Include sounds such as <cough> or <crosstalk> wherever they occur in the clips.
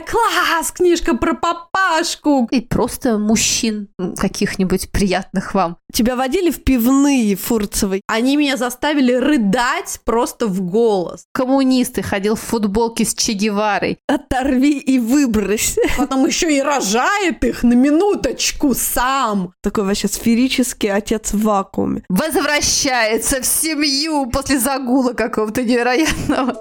Класс, книжка про папашку. И просто мужчин каких-нибудь приятных вам. Тебя водили в пивные Фурцевой? Они меня заставили рыдать просто в голос. Коммунисты ходил в футболке с Че Геварой. Оторви и выбрось. <laughs> Потом еще и рожает их на минуточку сам. Такой вообще сферический отец в вакууме. Возвращается в семью после загула какого-то невероятного.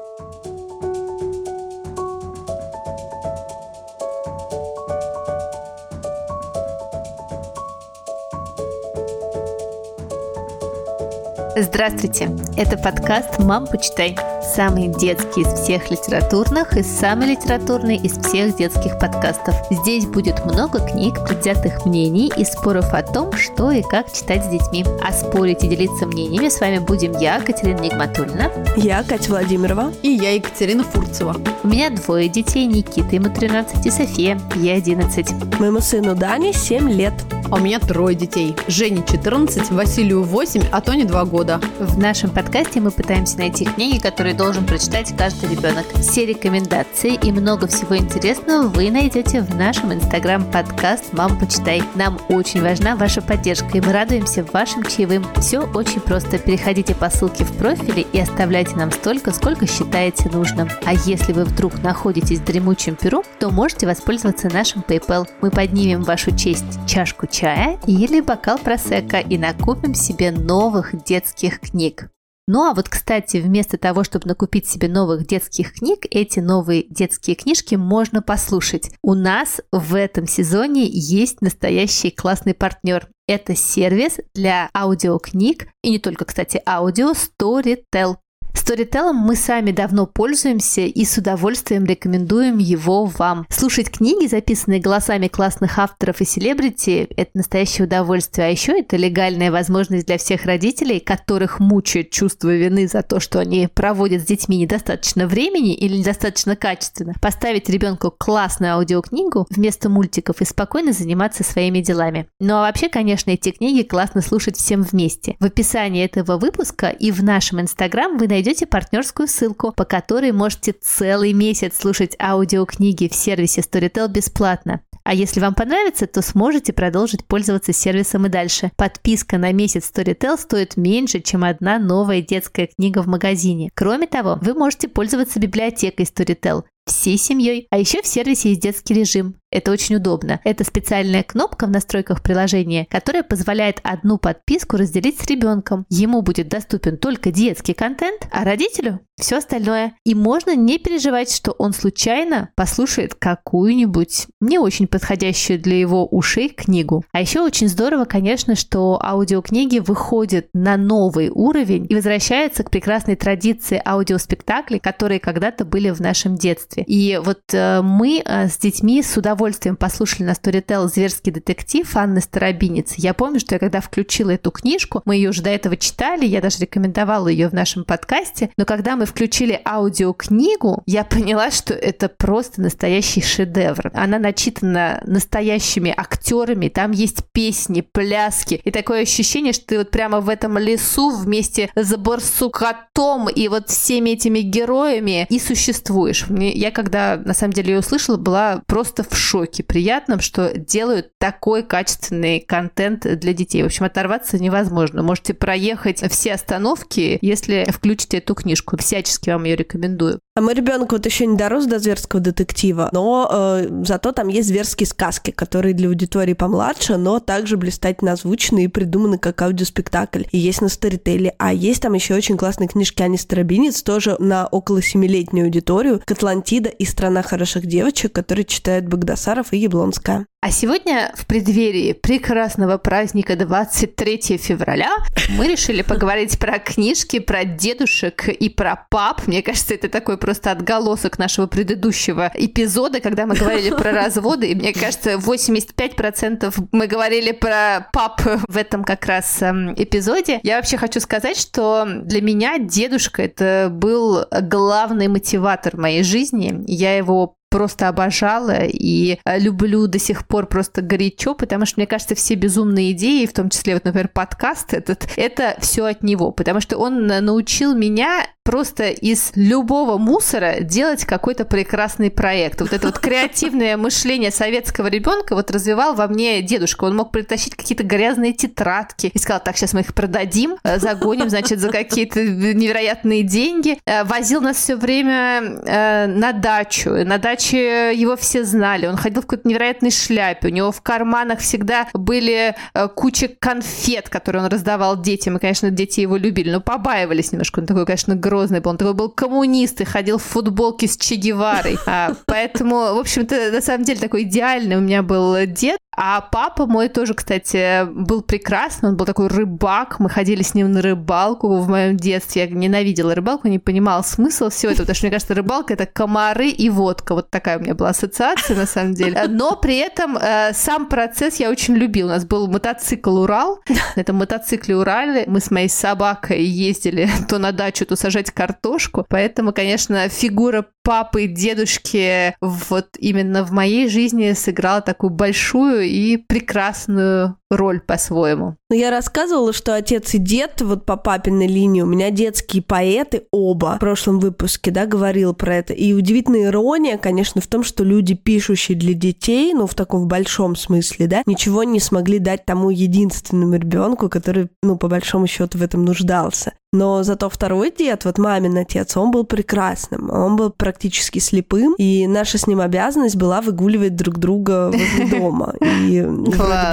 Здравствуйте! Это подкаст «Мам, почитай». Самый детский из всех литературных и самый литературный из всех детских подкастов. Здесь будет много книг, предвзятых мнений и споров о том, что и как читать с детьми. А спорить и делиться мнениями с вами будем я, Катерина Нигматульна. Я, Катя Владимирова. И я, Екатерина Фурцева. У меня двое детей, Никита, ему 13, и София, ей 11. Моему сыну Дане 7 лет. А у меня трое детей. Жене 14, Василию 8, а Тоне 2 года. В нашем подкасте мы пытаемся найти книги, которые должен прочитать каждый ребенок. Все рекомендации и много всего интересного вы найдете в нашем инстаграм-подкаст «Мам, почитай». Нам очень важна ваша поддержка, и мы радуемся вашим чаевым. Все очень просто. Переходите по ссылке в профиле и оставляйте нам столько, сколько считаете нужным. А если вы вдруг находитесь в дремучем Перу, то можете воспользоваться нашим PayPal. Мы поднимем вашу честь чашку чая или бокал просека и накупим себе новых детских книг. Ну а вот, кстати, вместо того, чтобы накупить себе новых детских книг, эти новые детские книжки можно послушать. У нас в этом сезоне есть настоящий классный партнер. Это сервис для аудиокниг и не только, кстати, аудио Storytel. Storytel мы сами давно пользуемся и с удовольствием рекомендуем его вам. Слушать книги, записанные голосами классных авторов и селебрити, это настоящее удовольствие. А еще это легальная возможность для всех родителей, которых мучает чувство вины за то, что они проводят с детьми недостаточно времени или недостаточно качественно, поставить ребенку классную аудиокнигу вместо мультиков и спокойно заниматься своими делами. Ну а вообще, конечно, эти книги классно слушать всем вместе. В описании этого выпуска и в нашем инстаграм вы найдете найдете партнерскую ссылку, по которой можете целый месяц слушать аудиокниги в сервисе Storytel бесплатно. А если вам понравится, то сможете продолжить пользоваться сервисом и дальше. Подписка на месяц Storytel стоит меньше, чем одна новая детская книга в магазине. Кроме того, вы можете пользоваться библиотекой Storytel всей семьей. А еще в сервисе есть детский режим. Это очень удобно. Это специальная кнопка в настройках приложения, которая позволяет одну подписку разделить с ребенком. Ему будет доступен только детский контент, а родителю все остальное. И можно не переживать, что он случайно послушает какую-нибудь не очень подходящую для его ушей книгу. А еще очень здорово, конечно, что аудиокниги выходят на новый уровень и возвращаются к прекрасной традиции аудиоспектаклей, которые когда-то были в нашем детстве. И вот э, мы э, с детьми с удовольствием послушали на Storytel «Зверский детектив» Анны Старобинец. Я помню, что я когда включила эту книжку, мы ее уже до этого читали, я даже рекомендовала ее в нашем подкасте, но когда мы включили аудиокнигу, я поняла, что это просто настоящий шедевр. Она начитана настоящими актерами, там есть песни, пляски, и такое ощущение, что ты вот прямо в этом лесу вместе с Барсукатом и вот всеми этими героями и существуешь. Я когда на самом деле ее услышала, была просто в шоке приятном, что делают такой качественный контент для детей. В общем, оторваться невозможно. Можете проехать все остановки, если включите эту книжку. Всячески вам ее рекомендую. А мой ребенок вот еще не дорос до зверского детектива, но э, зато там есть зверские сказки, которые для аудитории помладше, но также блистательно озвучены и придуманы как аудиоспектакль. И есть на Старителе. А есть там еще очень классные книжки Ани Старобинец, тоже на около семилетнюю аудиторию. Катлантида и Страна хороших девочек, которые читают Багдасаров и Яблонская. А сегодня в преддверии прекрасного праздника 23 февраля мы решили поговорить про книжки, про дедушек и про пап. Мне кажется, это такой просто отголосок нашего предыдущего эпизода, когда мы говорили про <laughs> разводы. И мне кажется, 85% мы говорили про пап в этом как раз эм, эпизоде. Я вообще хочу сказать, что для меня дедушка это был главный мотиватор моей жизни. Я его просто обожала и э, люблю до сих пор просто горячо, потому что, мне кажется, все безумные идеи, в том числе, вот, например, подкаст этот, это все от него, потому что он научил меня просто из любого мусора делать какой-то прекрасный проект. Вот это вот креативное мышление советского ребенка вот развивал во мне дедушка. Он мог притащить какие-то грязные тетрадки и сказал, так, сейчас мы их продадим, э, загоним, значит, за какие-то невероятные деньги. Э, возил нас все время э, на дачу. На даче его все знали. Он ходил в какой-то невероятной шляпе. У него в карманах всегда были куча конфет, которые он раздавал детям. И, конечно, дети его любили, но побаивались немножко. Он такой, конечно, грозный был. Он такой был коммунист и ходил в футболке с Че Геварой. А, поэтому, в общем-то, на самом деле такой идеальный у меня был дед. А папа мой тоже, кстати, был прекрасный. Он был такой рыбак. Мы ходили с ним на рыбалку в моем детстве. Я ненавидела рыбалку, не понимала смысла всего этого, потому что, мне кажется, рыбалка — это комары и водка. Вот такая у меня была ассоциация, на самом деле. Но при этом э, сам процесс я очень любил. У нас был мотоцикл «Урал». На этом мотоцикле «Урале» мы с моей собакой ездили то на дачу, то сажать картошку. Поэтому, конечно, фигура папы, дедушки вот именно в моей жизни сыграла такую большую и прекрасную роль по-своему. Ну, я рассказывала, что отец и дед, вот по папиной линии, у меня детские поэты оба в прошлом выпуске, да, говорил про это. И удивительная ирония, конечно, в том, что люди, пишущие для детей, ну, в таком большом смысле, да, ничего не смогли дать тому единственному ребенку, который, ну, по большому счету в этом нуждался. Но зато второй дед, вот мамин отец, он был прекрасным. Он был практически слепым, и наша с ним обязанность была выгуливать друг друга возле <laughs> дома. И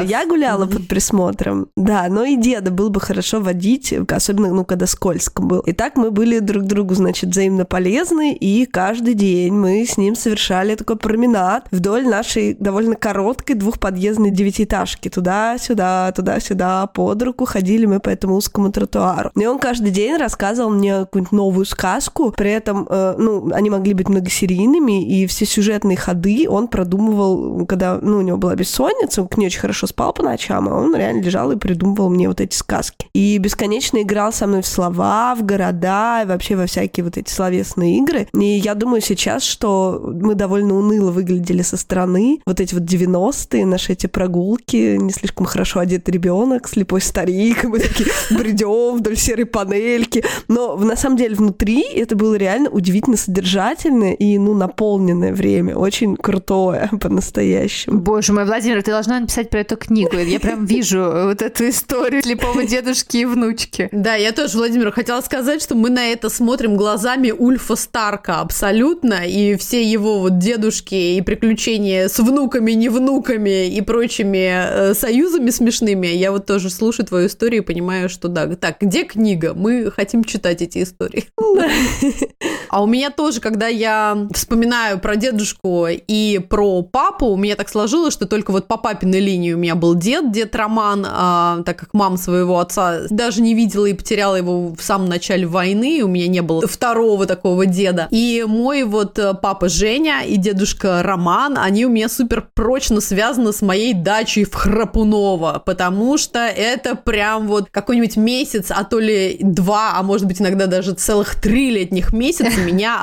я гуляла под присмотром, да, но и деда было бы хорошо водить, особенно, ну, когда скользко был. И так мы были друг другу, значит, взаимно полезны, и каждый день мы с ним совершали такой променад вдоль нашей довольно короткой двухподъездной девятиэтажки. Туда-сюда, туда-сюда, под руку ходили мы по этому узкому тротуару. И он каждый день рассказывал мне какую-нибудь новую сказку, при этом, э, ну, они могли быть многосерийными, и все сюжетные ходы он продумывал, когда, ну, у него была бессонница, он к ней очень хорошо спал по ночам, а он реально лежал и придумывал мне вот эти сказки. И бесконечно играл со мной в слова, в города, и вообще во всякие вот эти словесные игры. И я думаю сейчас, что мы довольно уныло выглядели со стороны. Вот эти вот 90-е, наши эти прогулки, не слишком хорошо одетый ребенок, слепой старик, <laughs> мы такие бредем вдоль серой панельки. Но на самом деле внутри это было реально удивительно содержательное и, ну, наполненное время. Очень крутое <laughs> по-настоящему. Боже мой, Владимир, ты должна написать про эту книгу. Я прям вижу <laughs> вот эту историю слепого дедушки и внучки. Да, я тоже, Владимир, хотела сказать, что мы на это смотрим глазами Ульфа Старка абсолютно, и все его вот дедушки и приключения с внуками, не внуками и прочими э, союзами смешными. Я вот тоже слушаю твою историю и понимаю, что да. Так, где книга? Мы хотим читать эти истории. А у меня тоже, когда я вспоминаю про дедушку и про папу, у меня так сложилось, что только вот по папиной линии у меня был дед, дед Роман, а, так как мама своего отца даже не видела и потеряла его в самом начале войны, у меня не было второго такого деда. И мой вот э, папа Женя и дедушка Роман, они у меня супер прочно связаны с моей дачей в Храпуново, потому что это прям вот какой-нибудь месяц, а то ли два, а может быть иногда даже целых три летних месяца <laughs> меня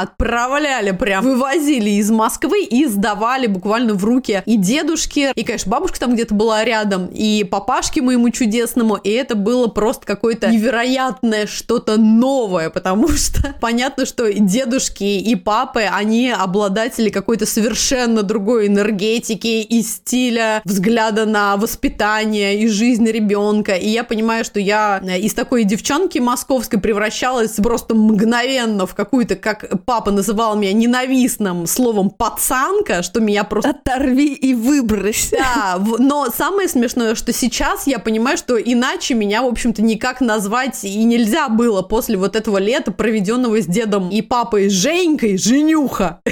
отправляли прям, вывозили из Москвы и сдавали буквально в руки и дедушке, и, конечно, бабушка там где-то была рядом, и папашке моему чудесному, и это было просто какое-то невероятное что-то новое, потому что <laughs> понятно, что дедушки и папы, они обладатели какой-то совершенно другой энергетики и стиля, взгляда на воспитание и жизнь ребенка, и я понимаю, что я из такой девчонки московской превращалась просто мгновенно в какую-то, как папа называл меня ненавистным словом пацанка, что меня просто... Оторви и выбрось. Да, но самое смешное, что сейчас я понимаю, что иначе меня, в общем-то, никак назвать и нельзя было после вот этого лета, проведенного с дедом и папой Женькой, Женюха. <laughs>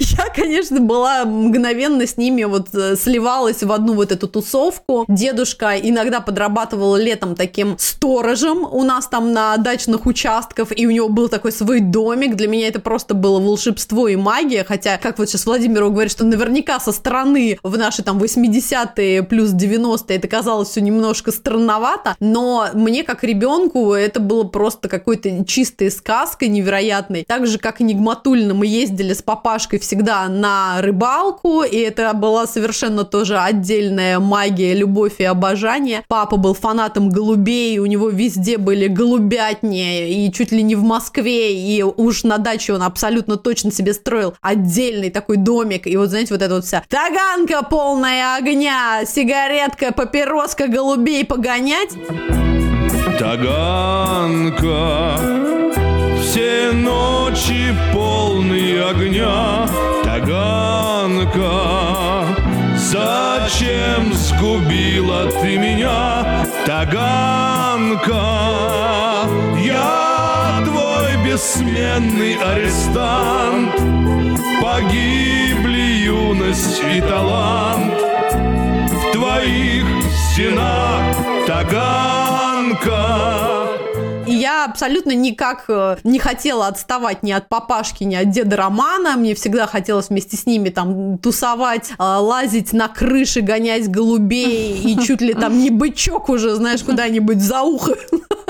Я, конечно, была мгновенно с ними вот э, сливалась в одну вот эту тусовку. Дедушка иногда подрабатывал летом таким сторожем у нас там на дачных участках, и у него был такой свой домик. Для меня это просто было волшебство и магия, хотя, как вот сейчас Владимир говорит, что наверняка со стороны в наши там 80-е плюс 90-е это казалось все немножко странновато, но мне как ребенку это было просто какой-то чистой сказкой невероятной. Так же, как Нигматульно, мы ездили с папашкой всегда на рыбалку, и это была совершенно тоже отдельная магия, любовь и обожание. Папа был фанатом голубей, у него везде были голубятни, и чуть ли не в Москве, и уж на даче он абсолютно точно себе строил отдельный такой домик, и вот, знаете, вот это вот вся таганка полная огня, сигаретка, папироска, голубей погонять. Таганка, все ночи полные огня, Таганка, зачем сгубила ты меня, Таганка? Бессменный арестант, погибли юность и талант в твоих стенах, Таганка. Я абсолютно никак э, не хотела отставать ни от папашки, ни от деда Романа. Мне всегда хотелось вместе с ними там тусовать, э, лазить на крыши, гонять голубей и чуть ли там не бычок уже, знаешь, куда-нибудь за ухо.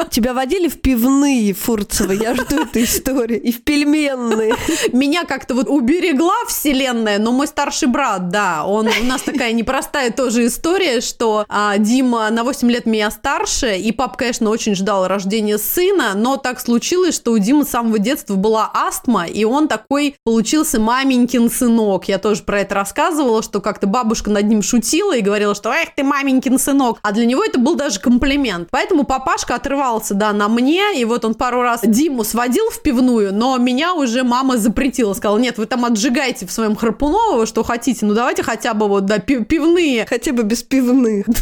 Тебя водили в пивные Фурцева, я жду <laughs> эту историю, и в пельменные. Меня как-то вот уберегла вселенная, но мой старший брат, да, он у нас такая непростая тоже история, что а, Дима на 8 лет меня старше, и пап, конечно, очень ждал рождения сына, но так случилось, что у Димы с самого детства была астма, и он такой получился маменькин сынок. Я тоже про это рассказывала, что как-то бабушка над ним шутила и говорила, что «Эх ты, маменькин сынок!» А для него это был даже комплимент. Поэтому папашка отрывался, да, на мне, и вот он пару раз Диму сводил в пивную, но меня уже мама запретила, сказала, нет, вы там отжигайте в своем Харпуново, что хотите, ну давайте хотя бы вот, да, пивные. Хотя бы без пивных. <laughs>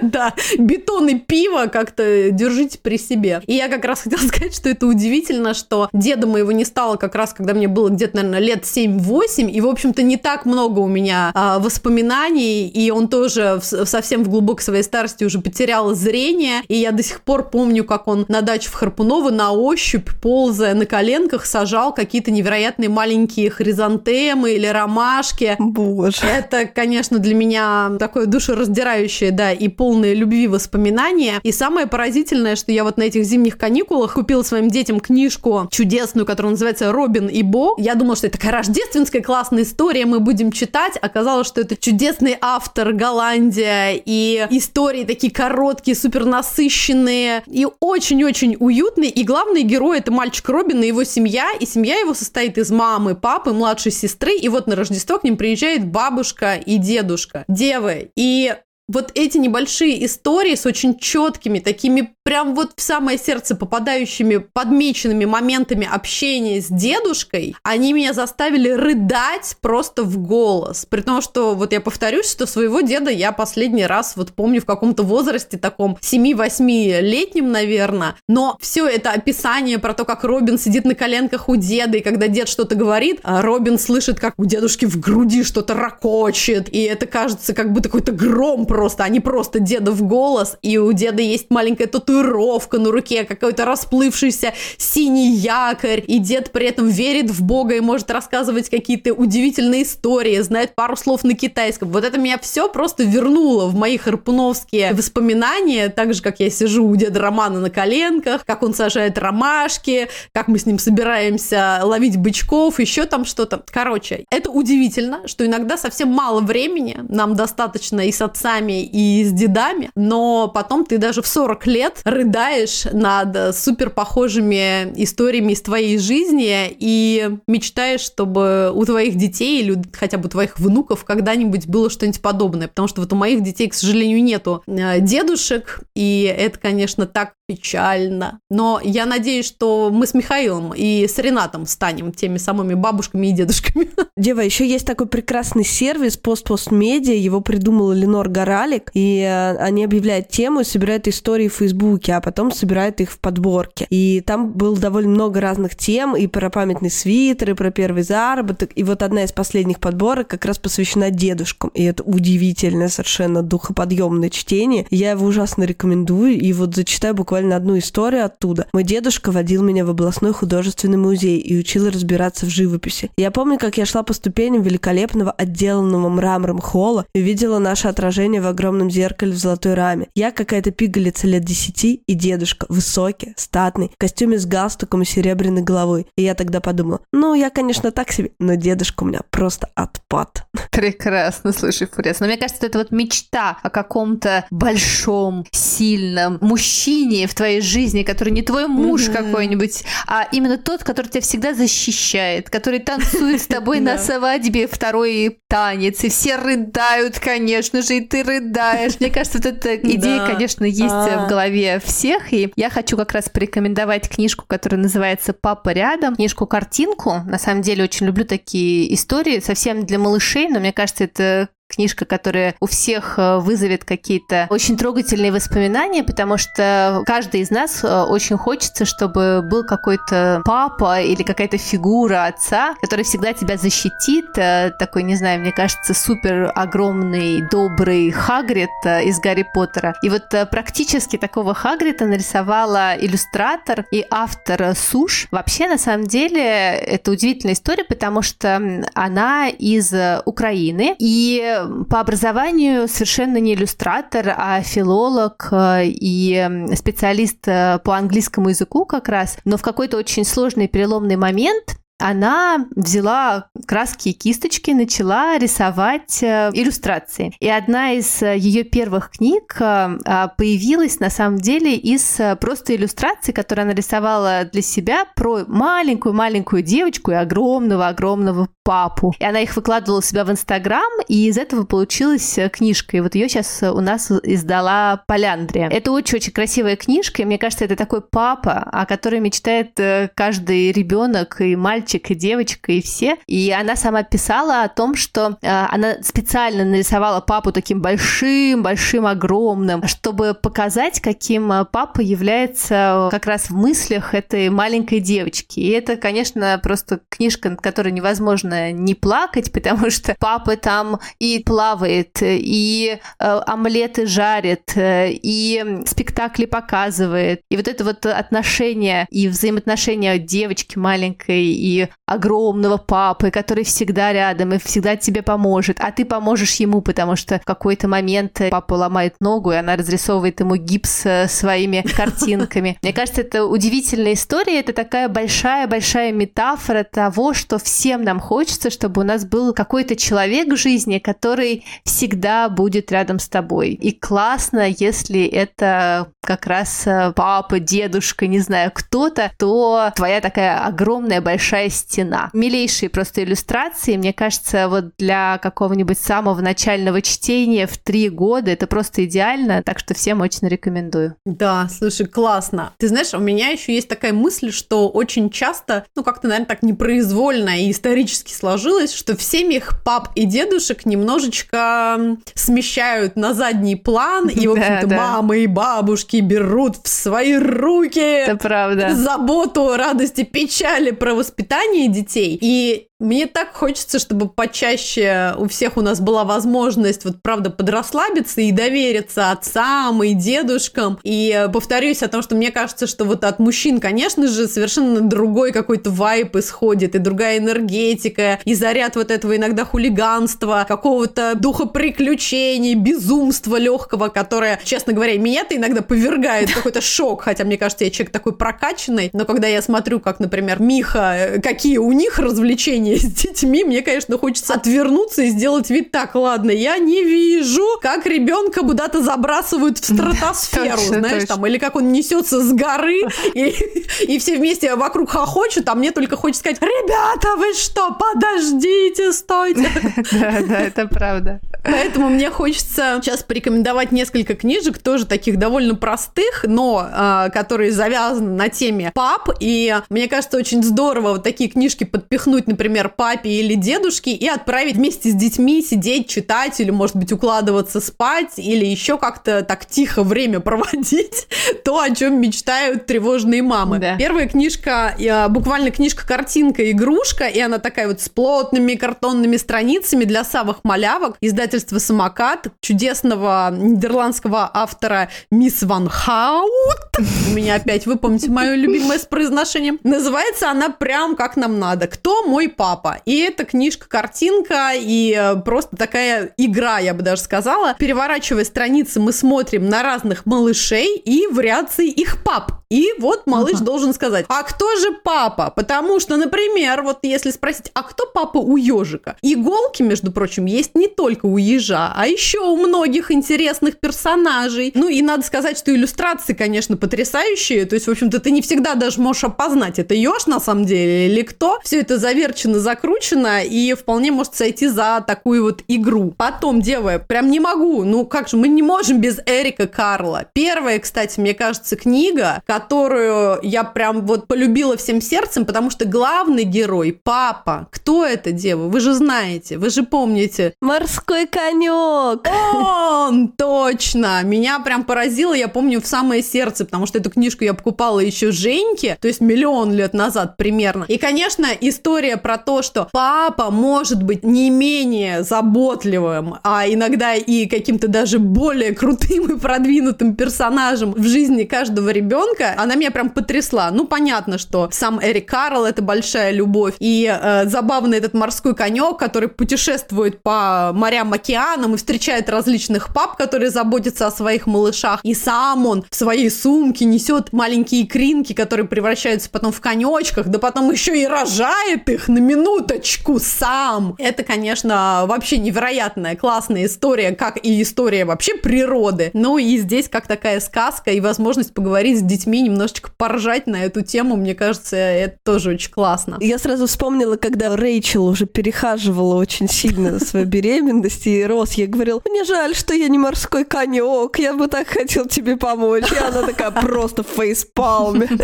Да, бетон и пиво как-то держите при себе. И я как раз хотела <laughs> сказать, что это удивительно, что деда моего не стало как раз, когда мне было где-то, наверное, лет 7-8, и, в общем-то, не так много у меня а, воспоминаний, и он тоже в, совсем в глубокой своей старости уже потерял зрение, и я до сих пор помню, как он на даче в Харпуново на ощупь, ползая на коленках, сажал какие-то невероятные маленькие хризантемы или ромашки. Боже. Это, конечно, для меня такое душераздирающее, да, и полное любви воспоминания. И самое поразительное, что я вот на этих зимних каникулах купила своим детям книжку чудесную, которая называется «Робин и Бо». Я думала, что это такая рождественская классная история, мы будем читать. Оказалось, что это чудесный автор Голландия, и истории такие короткие, супер насыщенные, и очень-очень уютные. И главный герой — это мальчик Робин и его семья, и семья его состоит из мамы, папы, младшей сестры, и вот на Рождество к ним приезжает бабушка и дедушка, девы. И вот эти небольшие истории с очень четкими, такими прям вот в самое сердце попадающими, подмеченными моментами общения с дедушкой, они меня заставили рыдать просто в голос. При том, что вот я повторюсь, что своего деда я последний раз вот помню в каком-то возрасте таком 7-8-летнем, наверное, но все это описание про то, как Робин сидит на коленках у деда, и когда дед что-то говорит, а Робин слышит, как у дедушки в груди что-то ракочет, и это кажется как будто какой-то гром просто, не просто деда в голос, и у деда есть маленькая татуировка на руке, какой-то расплывшийся синий якорь, и дед при этом верит в Бога и может рассказывать какие-то удивительные истории, знает пару слов на китайском. Вот это меня все просто вернуло в мои харпуновские воспоминания, так же, как я сижу у деда Романа на коленках, как он сажает ромашки, как мы с ним собираемся ловить бычков, еще там что-то. Короче, это удивительно, что иногда совсем мало времени нам достаточно и с отцами, и с дедами, но потом ты даже в 40 лет рыдаешь над супер похожими историями из твоей жизни и мечтаешь, чтобы у твоих детей или хотя бы у твоих внуков когда-нибудь было что-нибудь подобное. Потому что вот у моих детей, к сожалению, нету э, дедушек, и это, конечно, так печально. Но я надеюсь, что мы с Михаилом и с Ренатом станем теми самыми бабушками и дедушками. <laughs> Дева, еще есть такой прекрасный сервис Пост-Пост-Медиа, его придумал Ленор Горалик, и э, они объявляют тему собирают истории в Фейсбуке, а потом собирают их в подборке. И там было довольно много разных тем, и про памятный свитер, и про первый заработок, и вот одна из последних подборок как раз посвящена дедушкам, и это удивительное, совершенно духоподъемное чтение. Я его ужасно рекомендую, и вот зачитаю буквально буквально одну историю оттуда. Мой дедушка водил меня в областной художественный музей и учил разбираться в живописи. Я помню, как я шла по ступеням великолепного отделанного мрамором холла и увидела наше отражение в огромном зеркале в золотой раме. Я какая-то пигалица лет десяти, и дедушка высокий, статный, в костюме с галстуком и серебряной головой. И я тогда подумала, ну, я, конечно, так себе, но дедушка у меня просто отпад. Прекрасно, слушай, Фурец. Но мне кажется, это вот мечта о каком-то большом, сильном мужчине в твоей жизни, который не твой муж mm-hmm. какой-нибудь, а именно тот, который тебя всегда защищает, который танцует с тобой <laughs> на свадьбе второй танец, и все рыдают, конечно же, и ты рыдаешь. Мне кажется, вот эта <laughs> идея, конечно, есть в голове всех, и я хочу как раз порекомендовать книжку, которая называется «Папа рядом», книжку-картинку. На самом деле очень люблю такие истории, совсем для малышей, но мне кажется, это книжка, которая у всех э, вызовет какие-то очень трогательные воспоминания, потому что каждый из нас э, очень хочется, чтобы был какой-то папа или какая-то фигура отца, который всегда тебя защитит. Э, такой, не знаю, мне кажется, супер огромный, добрый Хагрид из Гарри Поттера. И вот практически такого Хагрида нарисовала иллюстратор и автор Суш. Вообще, на самом деле, это удивительная история, потому что она из Украины, и по образованию совершенно не иллюстратор, а филолог э, и специалист э, по английскому языку как раз. Но в какой-то очень сложный переломный момент она взяла краски и кисточки, начала рисовать э, иллюстрации. И одна из ее первых книг появилась на самом деле из просто иллюстраций, которые она рисовала для себя про маленькую-маленькую девочку и огромного-огромного папу. И она их выкладывала у себя в Инстаграм, и из этого получилась э, книжка. И вот ее сейчас у нас издала Поляндрия. Это очень-очень красивая книжка, и мне кажется, это такой папа, о которой мечтает э, каждый ребенок, и мальчик, и девочка, и все. И она сама писала о том, что э, она специально нарисовала папу таким большим, большим, огромным, чтобы показать, каким папа является как раз в мыслях этой маленькой девочки. И это, конечно, просто книжка, над которой невозможно можно не плакать, <laughs> потому что папа там и плавает, и э, омлеты жарит, э, и спектакли показывает. И вот это вот отношение и взаимоотношения девочки маленькой и огромного папы, который всегда рядом и всегда тебе поможет, а ты поможешь ему, потому что в какой-то момент папа ломает ногу, и она разрисовывает ему гипс э, своими <laughs> картинками. Мне кажется, это удивительная история, это такая большая-большая метафора того, что всем нам хочется хочется, чтобы у нас был какой-то человек в жизни, который всегда будет рядом с тобой. И классно, если это как раз э, папа, дедушка, не знаю, кто-то, то твоя такая огромная большая стена. Милейшие просто иллюстрации, мне кажется, вот для какого-нибудь самого начального чтения в три года это просто идеально, так что всем очень рекомендую. Да, слушай, классно. Ты знаешь, у меня еще есть такая мысль, что очень часто, ну как-то, наверное, так непроизвольно и исторически исторически сложилось, что в семьях пап и дедушек немножечко смещают на задний план, и, в <laughs> общем-то, да, да. мамы и бабушки берут в свои руки Это правда. заботу, радости, печали про воспитание детей. И мне так хочется, чтобы почаще у всех у нас была возможность вот правда подрасслабиться и довериться отцам и дедушкам. И повторюсь о том, что мне кажется, что вот от мужчин, конечно же, совершенно другой какой-то вайп исходит, и другая энергетика, и заряд вот этого иногда хулиганства, какого-то духа приключений, безумства легкого, которое, честно говоря, меня-то иногда повергает какой-то шок, хотя мне кажется, я человек такой прокачанный, но когда я смотрю, как, например, Миха, э, какие у них развлечения общении с детьми, мне, конечно, хочется отвернуться и сделать вид так, ладно, я не вижу, как ребенка куда-то забрасывают в стратосферу, точно, знаешь, точно. там, или как он несется с горы, <laughs> и, и все вместе вокруг хохочут, а мне только хочется сказать, ребята, вы что, подождите, стойте. <laughs> Да, да, это правда. Поэтому мне хочется сейчас порекомендовать несколько книжек, тоже таких довольно простых, но э, которые завязаны на теме пап. И мне кажется, очень здорово вот такие книжки подпихнуть, например, папе или дедушке и отправить вместе с детьми сидеть, читать или, может быть, укладываться спать или еще как-то так тихо время проводить. <laughs> То, о чем мечтают тревожные мамы. Да. Первая книжка, э, буквально книжка-картинка, игрушка, и она такая вот с плотными картонными страницами для самых малявок. Издательство «Самокат» чудесного нидерландского автора Мисс Ван Хаут. У меня опять, вы помните мое любимое с произношением. Называется она прям как нам надо. «Кто мой папа?» И это книжка-картинка и э, просто такая игра, я бы даже сказала. Переворачивая страницы, мы смотрим на разных малышей и вариации их пап. И вот малыш uh-huh. должен сказать, а кто же папа? Потому что, например, вот если спросить, а кто папа у ежика? Иголки, между прочим, есть не только у ежа, а еще у многих интересных персонажей. Ну и надо сказать, что иллюстрации, конечно, потрясающие. То есть, в общем-то, ты не всегда даже можешь опознать, это еж на самом деле или кто. Все это заверчено, закручено и вполне может сойти за такую вот игру. Потом, дева, прям не могу. Ну как же, мы не можем без Эрика Карла. Первая, кстати, мне кажется, книга, которую я прям вот полюбила всем сердцем, потому что главный герой – папа. Кто это, дева? Вы же знаете, вы же помните. Морской конек. Он, точно. Меня прям поразило, я помню, в самое сердце, потому что эту книжку я покупала еще Женьке, то есть миллион лет назад примерно. И, конечно, история про то, что папа может быть не менее заботливым, а иногда и каким-то даже более крутым и продвинутым персонажем в жизни каждого ребенка, она меня прям потрясла. Ну, понятно, что сам Эрик Карл — это большая любовь. И э, забавный этот морской конек, который путешествует по морям, океанам и встречает различных пап, которые заботятся о своих малышах. И сам он в своей сумке несет маленькие кринки, которые превращаются потом в конечках, да потом еще и рожает их на минуточку сам. Это, конечно, вообще невероятная, классная история, как и история вообще природы. Ну и здесь как такая сказка и возможность поговорить с детьми немножечко поржать на эту тему, мне кажется, это тоже очень классно. Я сразу вспомнила, когда Рэйчел уже перехаживала очень сильно свою беременность, и Рос ей говорил, мне жаль, что я не морской конек, я бы так хотел тебе помочь. И она такая просто в фейспалме. <laughs>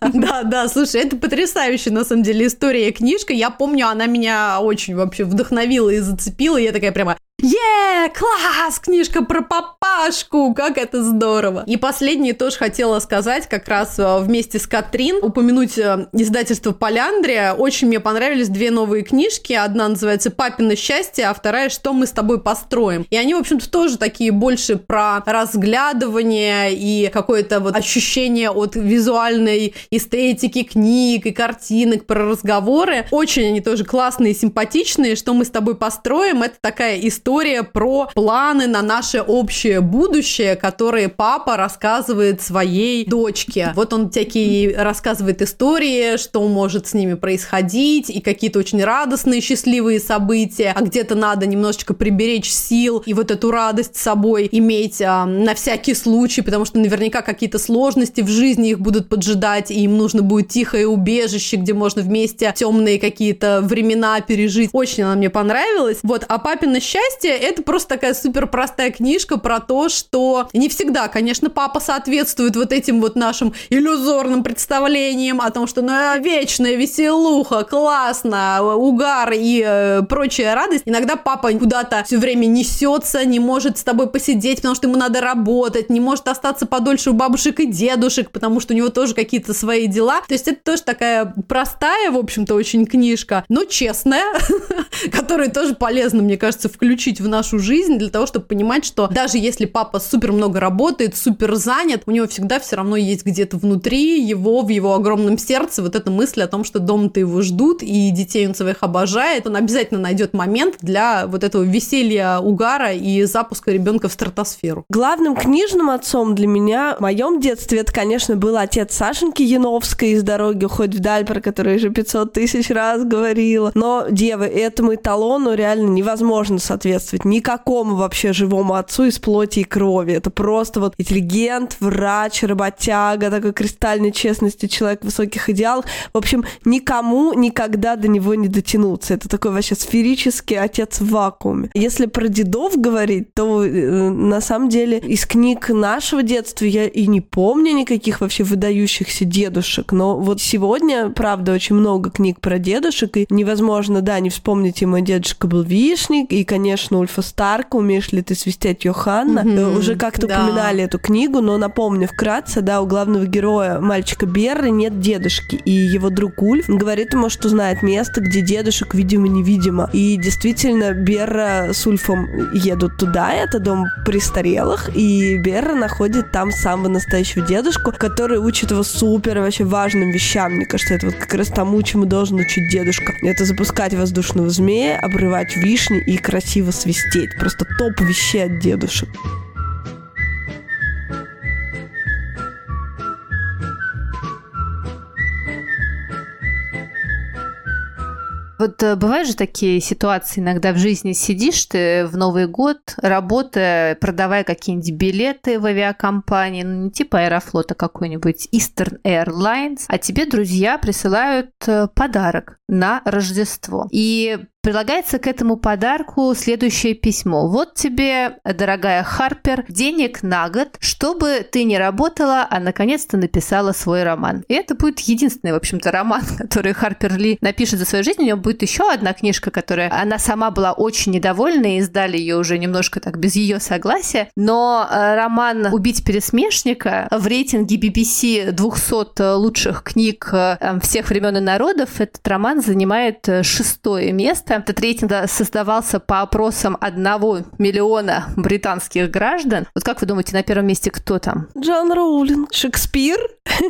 Да, да, слушай, это потрясающая, на самом деле, история и книжка. Я помню, она меня очень вообще вдохновила и зацепила. Я такая прямо, Е, класс, книжка про папашку, как это здорово. И последнее тоже хотела сказать, как раз э, вместе с Катрин, упомянуть э, издательство Поляндрия. Очень мне понравились две новые книжки. Одна называется «Папино счастье», а вторая «Что мы с тобой построим». И они, в общем-то, тоже такие больше про разглядывание и какое-то вот ощущение от визуальной эстетики книг и картинок, про разговоры. Очень они тоже классные симпатичные. «Что мы с тобой построим» — это такая история история про планы на наше общее будущее, которые папа рассказывает своей дочке. Вот он всякие рассказывает истории, что может с ними происходить, и какие-то очень радостные, счастливые события, а где-то надо немножечко приберечь сил и вот эту радость с собой иметь а, на всякий случай, потому что наверняка какие-то сложности в жизни их будут поджидать, и им нужно будет тихое убежище, где можно вместе темные какие-то времена пережить. Очень она мне понравилась. Вот, а папина счастье счастье» — это просто такая супер простая книжка про то, что не всегда, конечно, папа соответствует вот этим вот нашим иллюзорным представлениям о том, что ну вечная веселуха, классно, угар и э, прочая радость. Иногда папа куда-то все время несется, не может с тобой посидеть, потому что ему надо работать, не может остаться подольше у бабушек и дедушек, потому что у него тоже какие-то свои дела. То есть это тоже такая простая, в общем-то, очень книжка, но честная, <laughs> которую тоже полезно, мне кажется, включить включить в нашу жизнь для того, чтобы понимать, что даже если папа супер много работает, супер занят, у него всегда все равно есть где-то внутри его, в его огромном сердце вот эта мысль о том, что дома-то его ждут, и детей он своих обожает, он обязательно найдет момент для вот этого веселья, угара и запуска ребенка в стратосферу. Главным книжным отцом для меня в моем детстве это, конечно, был отец Сашеньки Яновской из «Дороги уходит вдаль», про которую я уже 500 тысяч раз говорила. Но, девы, этому эталону реально невозможно соответствовать соответствовать никакому вообще живому отцу из плоти и крови. Это просто вот интеллигент, врач, работяга, такой кристальной честности человек высоких идеалов. В общем, никому никогда до него не дотянуться. Это такой вообще сферический отец в вакууме. Если про дедов говорить, то э, на самом деле из книг нашего детства я и не помню никаких вообще выдающихся дедушек. Но вот сегодня, правда, очень много книг про дедушек, и невозможно, да, не вспомнить, и мой дедушка был вишник, и, конечно, похож на Ульфа Старка, умеешь ли ты свистеть Йоханна. Мгм, Уже как-то да. упоминали эту книгу, но напомню вкратце, да, у главного героя, мальчика Берры, нет дедушки, и его друг Ульф говорит ему, что знает место, где дедушек видимо-невидимо. И действительно, Берра с Ульфом едут туда, это дом престарелых, и Берра находит там самого настоящего дедушку, который учит его супер вообще важным вещам. Мне кажется, это вот как раз тому, чему должен учить дедушка. Это запускать воздушного змея, обрывать вишни и красиво свистеть. Просто топ вещей от дедушек. Вот э, бывают же такие ситуации, иногда в жизни сидишь ты в Новый год, работая, продавая какие-нибудь билеты в авиакомпании, ну не типа Аэрофлота какой-нибудь, Eastern Airlines, а тебе друзья присылают э, подарок на Рождество. И Прилагается к этому подарку следующее письмо. Вот тебе, дорогая Харпер, денег на год, чтобы ты не работала, а наконец-то написала свой роман. И это будет единственный, в общем-то, роман, <laughs> который Харпер Ли напишет за свою жизнь. У нее будет еще одна книжка, которая она сама была очень недовольна, и издали ее уже немножко так без ее согласия. Но э, роман «Убить пересмешника» в рейтинге BBC 200 лучших книг э, всех времен и народов этот роман занимает э, шестое место. Этот рейтинг создавался по опросам одного миллиона британских граждан. Вот как вы думаете, на первом месте кто там? Джон Роулинг. Шекспир?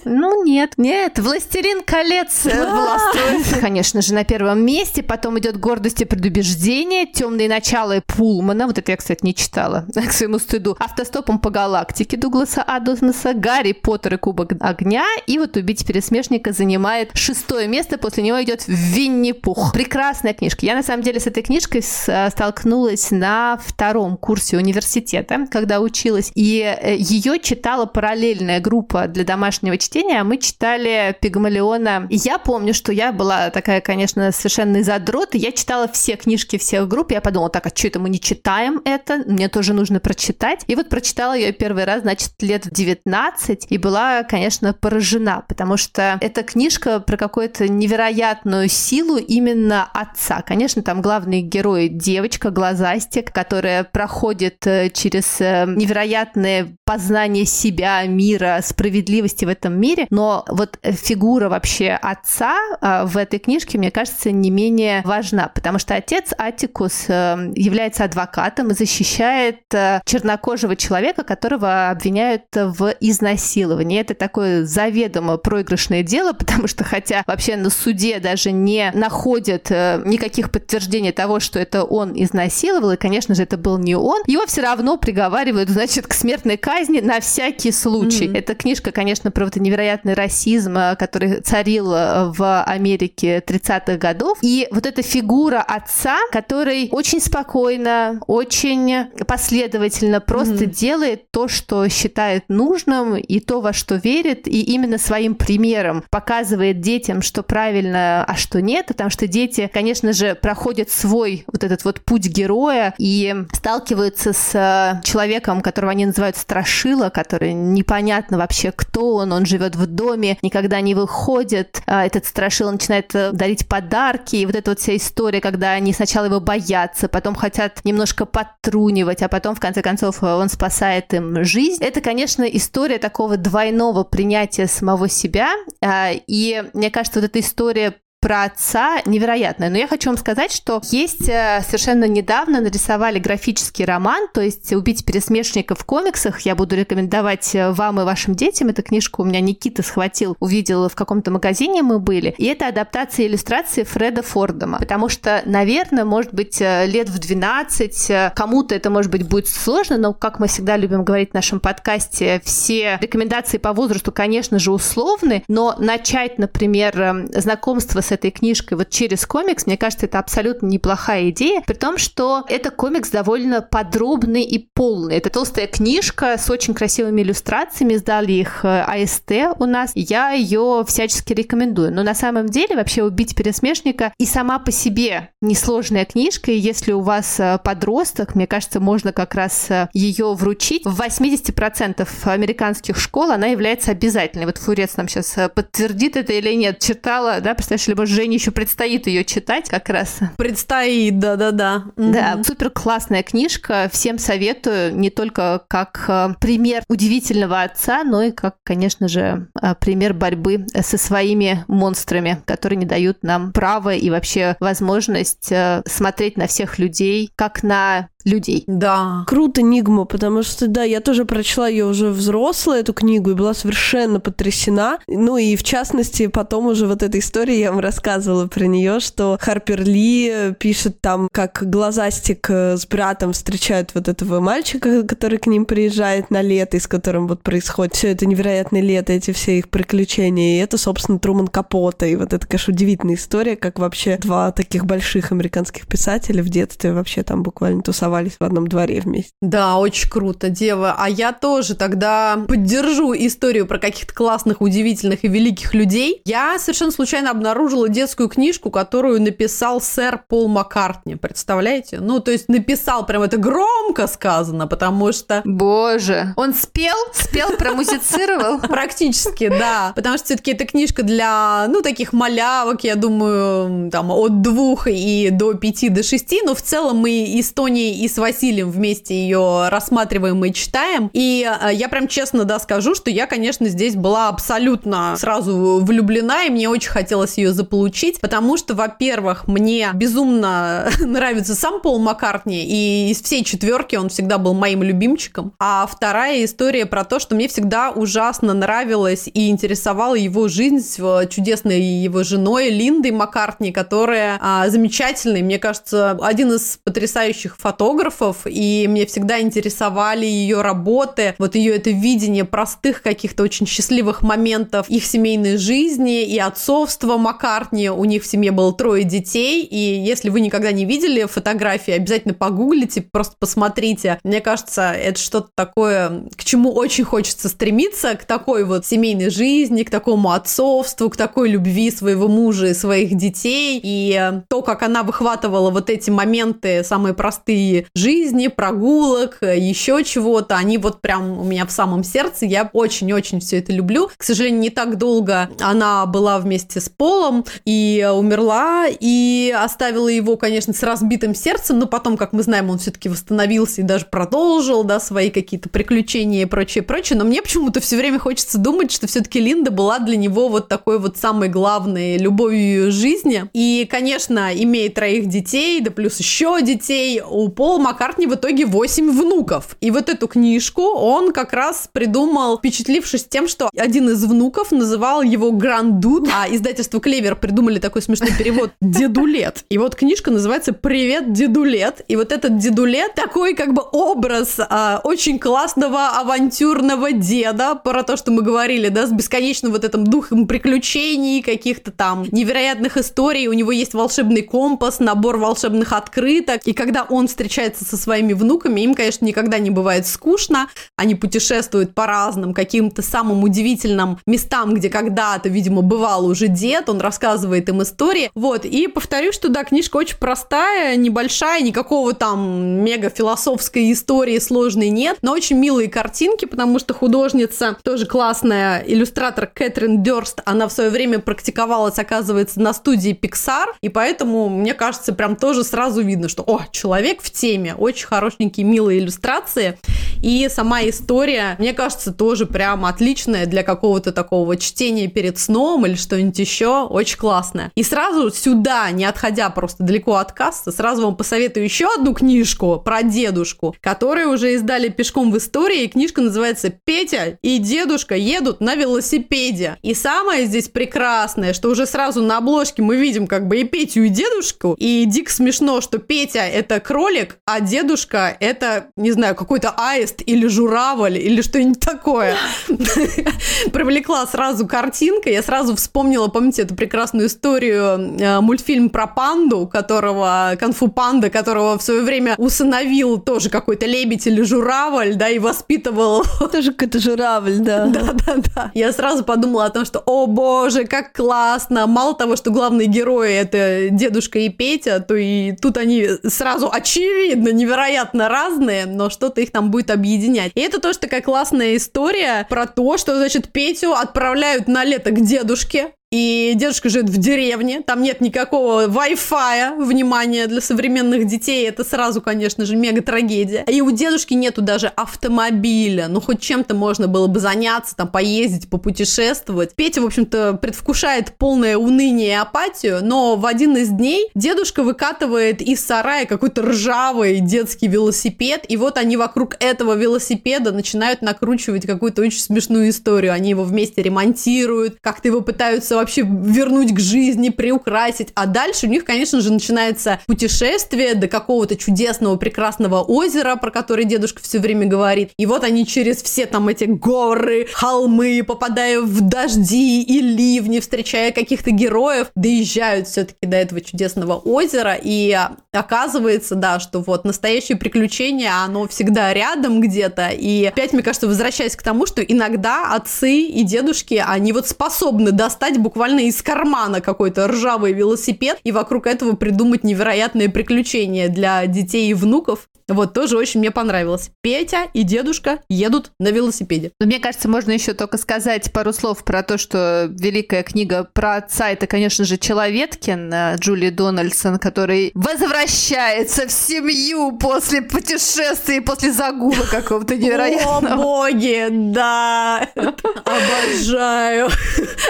Ну нет, нет, «Властелин колец» э, властвует. Конечно же, на первом месте. Потом идет «Гордость и предубеждение», «Темные начала» Пулмана. Вот это я, кстати, не читала, <laughs> к своему стыду. «Автостопом по галактике» Дугласа Адамса, «Гарри Поттер и Кубок огня». И вот «Убить пересмешника» занимает шестое место. После него идет «Винни-Пух». Прекрасная книжка. Я, на самом деле, с этой книжкой с- столкнулась на втором курсе университета, когда училась. И э, ее читала параллельная группа для домашнего чтения, а мы читали Пигмалиона. И я помню, что я была такая, конечно, совершенно задрот, и я читала все книжки всех групп, я подумала, так, а что это мы не читаем это? Мне тоже нужно прочитать. И вот прочитала ее первый раз, значит, лет в 19, и была, конечно, поражена, потому что эта книжка про какую-то невероятную силу именно отца. Конечно, там главный герой девочка, глазастик, которая проходит э, через э, невероятное познание себя, мира, справедливости в этом мире, но вот фигура вообще отца э, в этой книжке, мне кажется, не менее важна, потому что отец Атикус является адвокатом и защищает чернокожего человека, которого обвиняют в изнасиловании. Это такое заведомо проигрышное дело, <laughs> потому что хотя вообще на суде даже не находят э, никаких подтверждений того, что это он изнасиловал, и, конечно же, это был не он, его все равно приговаривают, значит, к смертной казни на всякий случай. Мгм. Эта книжка, конечно, про вот невероятный расизм, э, который царил э, в Америке 30-х годов. И вот эта фигура отца, который очень спокойно, очень последовательно просто Мгм. делает то, что считает нужным, и то, во что верит, и именно своим примером показывает детям, что правильно, а что нет, потому что дети, конечно же, проходят свой вот этот вот путь героя и сталкиваются с э, человеком, которого они называют страшила, который непонятно вообще, кто он, он живет в доме, никогда не выходит, А этот страшила начинает э, дарить подарки, и вот эта вот вся история, когда они сначала его боятся, потом хотят немножко подтрунивать, а потом, в конце концов, он спасает им жизнь. Это, конечно, история такого двойного принятия самого себя, а, и мне кажется, вот эта история про отца невероятная. Но я хочу вам сказать, что есть э, совершенно недавно нарисовали графический роман, то есть «Убить пересмешника» в комиксах. Я буду рекомендовать э, вам и вашим детям. Эта книжка у меня Никита схватил, увидел в каком-то магазине мы были. И это адаптация иллюстрации Фреда Фордома. Потому что, наверное, может быть, э, лет в 12 э, кому-то это, может быть, будет сложно, но, как мы всегда любим говорить в нашем подкасте, все рекомендации по возрасту, конечно же, условны, но начать, например, э, знакомство этой книжкой вот через комикс, мне кажется, это абсолютно неплохая идея, при том, что это комикс довольно подробный и полный. Это толстая книжка с очень красивыми иллюстрациями, сдали их э, АСТ у нас, я ее всячески рекомендую. Но на самом деле вообще «Убить пересмешника» и сама по себе несложная книжка, и если у вас э, подросток, мне кажется, можно как раз э, ее вручить. В 80% американских школ она является обязательной. Вот Фурец нам сейчас подтвердит это или нет. Читала, да, представляешь, думаю, Жене еще предстоит ее читать как раз. Предстоит, да-да-да. Да, супер классная книжка. Всем советую не только как э, пример удивительного отца, но и как, конечно же, э, пример борьбы со своими монстрами, которые не дают нам права и вообще возможность э, смотреть на всех людей как на людей. Да. Круто, Нигма, потому что, да, я тоже прочла ее уже взрослая, эту книгу, и была совершенно потрясена. Ну и, в частности, потом уже вот эта история, я вам рассказывала про нее, что Харпер Ли пишет там, как глазастик э, с братом встречают вот этого мальчика, который к ним приезжает на лето, и с которым вот происходит все это невероятное лето, эти все их приключения. И это, собственно, Труман Капота. И вот это, конечно, удивительная история, как вообще два таких больших американских писателя в детстве вообще там буквально тусовались тусовались в одном дворе вместе. Да, очень круто, дева. А я тоже тогда поддержу историю про каких-то классных, удивительных и великих людей. Я совершенно случайно обнаружила детскую книжку, которую написал сэр Пол Маккартни. Представляете? Ну, то есть написал, прям это громко сказано, потому что... Боже, он спел? Спел, промузицировал? <laughs> Практически, да. Потому что все-таки это книжка для, ну, таких малявок, я думаю, там, от двух и до пяти, до шести, но в целом мы и с Тони, и с Василием вместе ее рассматриваем и читаем. И э, я прям честно, да, скажу, что я, конечно, здесь была абсолютно сразу влюблена, и мне очень хотелось ее заполучить, потому что, во-первых, мне безумно <laughs> нравится сам Пол Маккартни, и из всей четверки он всегда был моим любимчиком. А вторая история про то, что мне всегда ужасно нравилась и интересовала его жизнь с э, чудесной его женой Линдой Маккартни, которая а, замечательный, мне кажется, один из потрясающих фотографов фотографов, и мне всегда интересовали ее работы, вот ее это видение простых каких-то очень счастливых моментов их семейной жизни и отцовства Маккартни. У них в семье было трое детей, и если вы никогда не видели фотографии, обязательно погуглите, просто посмотрите. Мне кажется, это что-то такое, к чему очень хочется стремиться, к такой вот семейной жизни, к такому отцовству, к такой любви своего мужа и своих детей. И то, как она выхватывала вот эти моменты, самые простые жизни, прогулок, еще чего-то. Они вот прям у меня в самом сердце. Я очень-очень все это люблю. К сожалению, не так долго она была вместе с Полом и умерла, и оставила его, конечно, с разбитым сердцем, но потом, как мы знаем, он все-таки восстановился и даже продолжил, да, свои какие-то приключения и прочее, прочее. Но мне почему-то все время хочется думать, что все-таки Линда была для него вот такой вот самой главной любовью жизни. И, конечно, имея троих детей, да плюс еще детей, у Пола Пол Маккартни в итоге 8 внуков. И вот эту книжку он как раз придумал, впечатлившись тем, что один из внуков называл его Грандуд, а издательство Клевер придумали такой смешной перевод «Дедулет». И вот книжка называется «Привет, дедулет». И вот этот дедулет такой как бы образ а, очень классного авантюрного деда, про то, что мы говорили, да, с бесконечным вот этим духом приключений, каких-то там невероятных историй. У него есть волшебный компас, набор волшебных открыток. И когда он встречается встречается со своими внуками, им, конечно, никогда не бывает скучно, они путешествуют по разным каким-то самым удивительным местам, где когда-то, видимо, бывал уже дед, он рассказывает им истории, вот, и повторю, что, да, книжка очень простая, небольшая, никакого там мега философской истории сложной нет, но очень милые картинки, потому что художница тоже классная, иллюстратор Кэтрин Дёрст, она в свое время практиковалась, оказывается, на студии Pixar, и поэтому, мне кажется, прям тоже сразу видно, что, о, человек в теме, теме. Очень хорошенькие, милые иллюстрации. И сама история, мне кажется, тоже прям отличная для какого-то такого чтения перед сном или что-нибудь еще. Очень классная. И сразу сюда, не отходя просто далеко от кассы, сразу вам посоветую еще одну книжку про дедушку, которую уже издали пешком в истории. И книжка называется «Петя и дедушка едут на велосипеде». И самое здесь прекрасное, что уже сразу на обложке мы видим как бы и Петю, и дедушку. И дико смешно, что Петя – это кролик, а дедушка это, не знаю, какой-то аист или журавль или что-нибудь такое. <laughs> Привлекла сразу картинка, я сразу вспомнила, помните эту прекрасную историю, э, мультфильм про панду, которого, конфу панда, которого в свое время усыновил тоже какой-то лебедь или журавль, да, и воспитывал. <laughs> Тоже какой-то журавль, да. Да-да-да. Я сразу подумала о том, что, о боже, как классно. Мало того, что главные герои это дедушка и Петя, то и тут они сразу очевидно очевидно, невероятно разные, но что-то их там будет объединять. И это тоже такая классная история про то, что, значит, Петю отправляют на лето к дедушке, и дедушка живет в деревне, там нет никакого Wi-Fi, внимания для современных детей, это сразу, конечно же, мега трагедия. И у дедушки нету даже автомобиля, ну хоть чем-то можно было бы заняться, там поездить, попутешествовать. Петя, в общем-то, предвкушает полное уныние и апатию, но в один из дней дедушка выкатывает из сарая какой-то ржавый детский велосипед, и вот они вокруг этого велосипеда начинают накручивать какую-то очень смешную историю. Они его вместе ремонтируют, как-то его пытаются вообще вернуть к жизни, приукрасить. А дальше у них, конечно же, начинается путешествие до какого-то чудесного, прекрасного озера, про которое дедушка все время говорит. И вот они через все там эти горы, холмы, попадая в дожди и ливни, встречая каких-то героев, доезжают все-таки до этого чудесного озера. И оказывается, да, что вот настоящее приключение, оно всегда рядом где-то. И опять, мне кажется, возвращаясь к тому, что иногда отцы и дедушки, они вот способны достать буквально из кармана какой-то ржавый велосипед и вокруг этого придумать невероятные приключения для детей и внуков. Вот тоже очень мне понравилось. Петя и дедушка едут на велосипеде. Но мне кажется, можно еще только сказать пару слов про то, что великая книга про отца это, конечно же, Человеткин э, Джули Дональдсон, который возвращается в семью после путешествия, после загула какого-то невероятного. О, боги, да, <laughs> обожаю.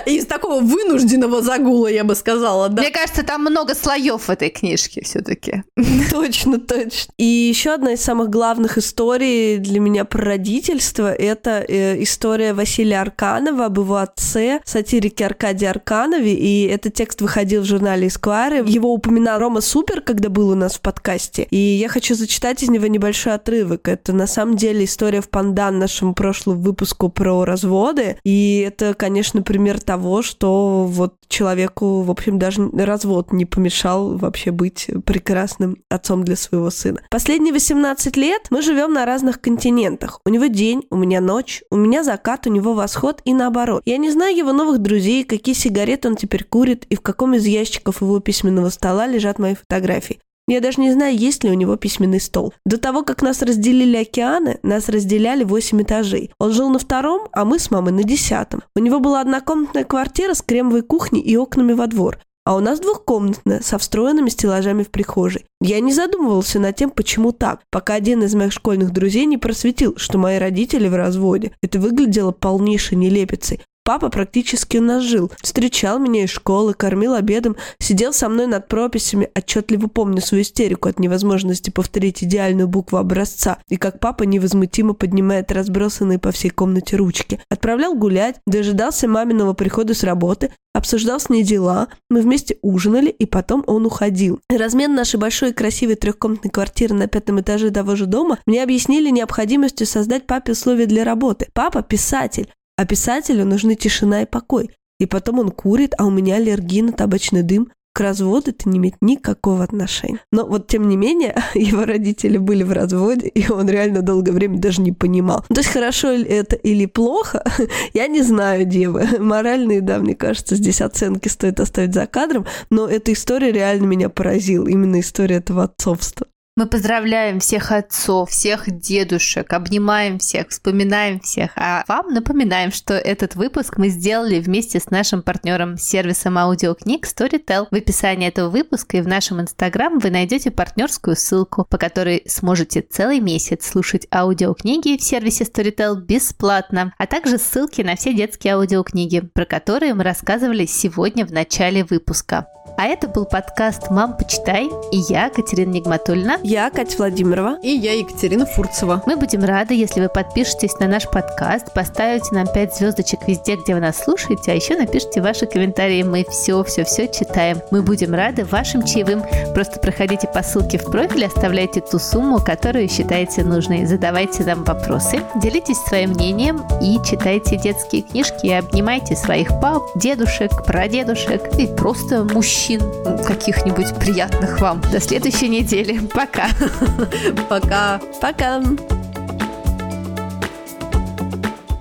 Из такого вынужденного загула, я бы сказала, да. Мне кажется, там много слоев в этой книжке все-таки. <laughs> Точно, точно. И еще одна из самых главных историй для меня про родительство — это э, история Василия Арканова об его отце, сатирике Аркадии Арканове, и этот текст выходил в журнале Esquire. Его упоминал Рома Супер, когда был у нас в подкасте, и я хочу зачитать из него небольшой отрывок. Это на самом деле история в пандан нашему прошлому выпуску про разводы, и это, конечно, пример того, что вот человеку, в общем, даже развод не помешал вообще быть прекрасным отцом для своего сына. Последние 18 лет мы живем на разных континентах. У него день, у меня ночь, у меня закат, у него восход и наоборот. Я не знаю его новых друзей, какие сигареты он теперь курит и в каком из ящиков его письменного стола лежат мои фотографии. Я даже не знаю, есть ли у него письменный стол. До того, как нас разделили океаны, нас разделяли 8 этажей. Он жил на втором, а мы с мамой на десятом. У него была однокомнатная квартира с кремовой кухней и окнами во двор. А у нас двухкомнатная, со встроенными стеллажами в прихожей. Я не задумывался над тем, почему так, пока один из моих школьных друзей не просветил, что мои родители в разводе. Это выглядело полнейшей нелепицей. Папа практически у нас жил. Встречал меня из школы, кормил обедом, сидел со мной над прописями, отчетливо помню свою истерику от невозможности повторить идеальную букву образца, и как папа невозмутимо поднимает разбросанные по всей комнате ручки. Отправлял гулять, дожидался маминого прихода с работы, обсуждал с ней дела, мы вместе ужинали, и потом он уходил. Размен нашей большой и красивой трехкомнатной квартиры на пятом этаже того же дома мне объяснили необходимостью создать папе условия для работы. Папа – писатель, а писателю нужны тишина и покой. И потом он курит, а у меня аллергия на табачный дым. К разводу это не имеет никакого отношения. Но вот тем не менее, <laughs> его родители были в разводе, и он реально долгое время даже не понимал. То есть хорошо это или плохо, <laughs> я не знаю, девы. Моральные, да, мне кажется, здесь оценки стоит оставить за кадром, но эта история реально меня поразила, именно история этого отцовства. Мы поздравляем всех отцов, всех дедушек, обнимаем всех, вспоминаем всех. А вам напоминаем, что этот выпуск мы сделали вместе с нашим партнером сервисом аудиокниг Storytel. В описании этого выпуска и в нашем инстаграм вы найдете партнерскую ссылку, по которой сможете целый месяц слушать аудиокниги в сервисе Storytel бесплатно, а также ссылки на все детские аудиокниги, про которые мы рассказывали сегодня в начале выпуска. А это был подкаст «Мам, почитай» и я, Катерина Нигматульна. Я, Катя Владимирова. И я, Екатерина Фурцева. Мы будем рады, если вы подпишетесь на наш подкаст, поставите нам 5 звездочек везде, где вы нас слушаете, а еще напишите ваши комментарии. Мы все-все-все читаем. Мы будем рады вашим чаевым. Просто проходите по ссылке в профиле, оставляйте ту сумму, которую считаете нужной. Задавайте нам вопросы, делитесь своим мнением и читайте детские книжки и обнимайте своих пап, дедушек, прадедушек и просто мужчин каких-нибудь приятных вам. До следующей недели. <laughs> Пока. Пока. Пока.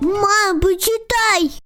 Мам, почитай!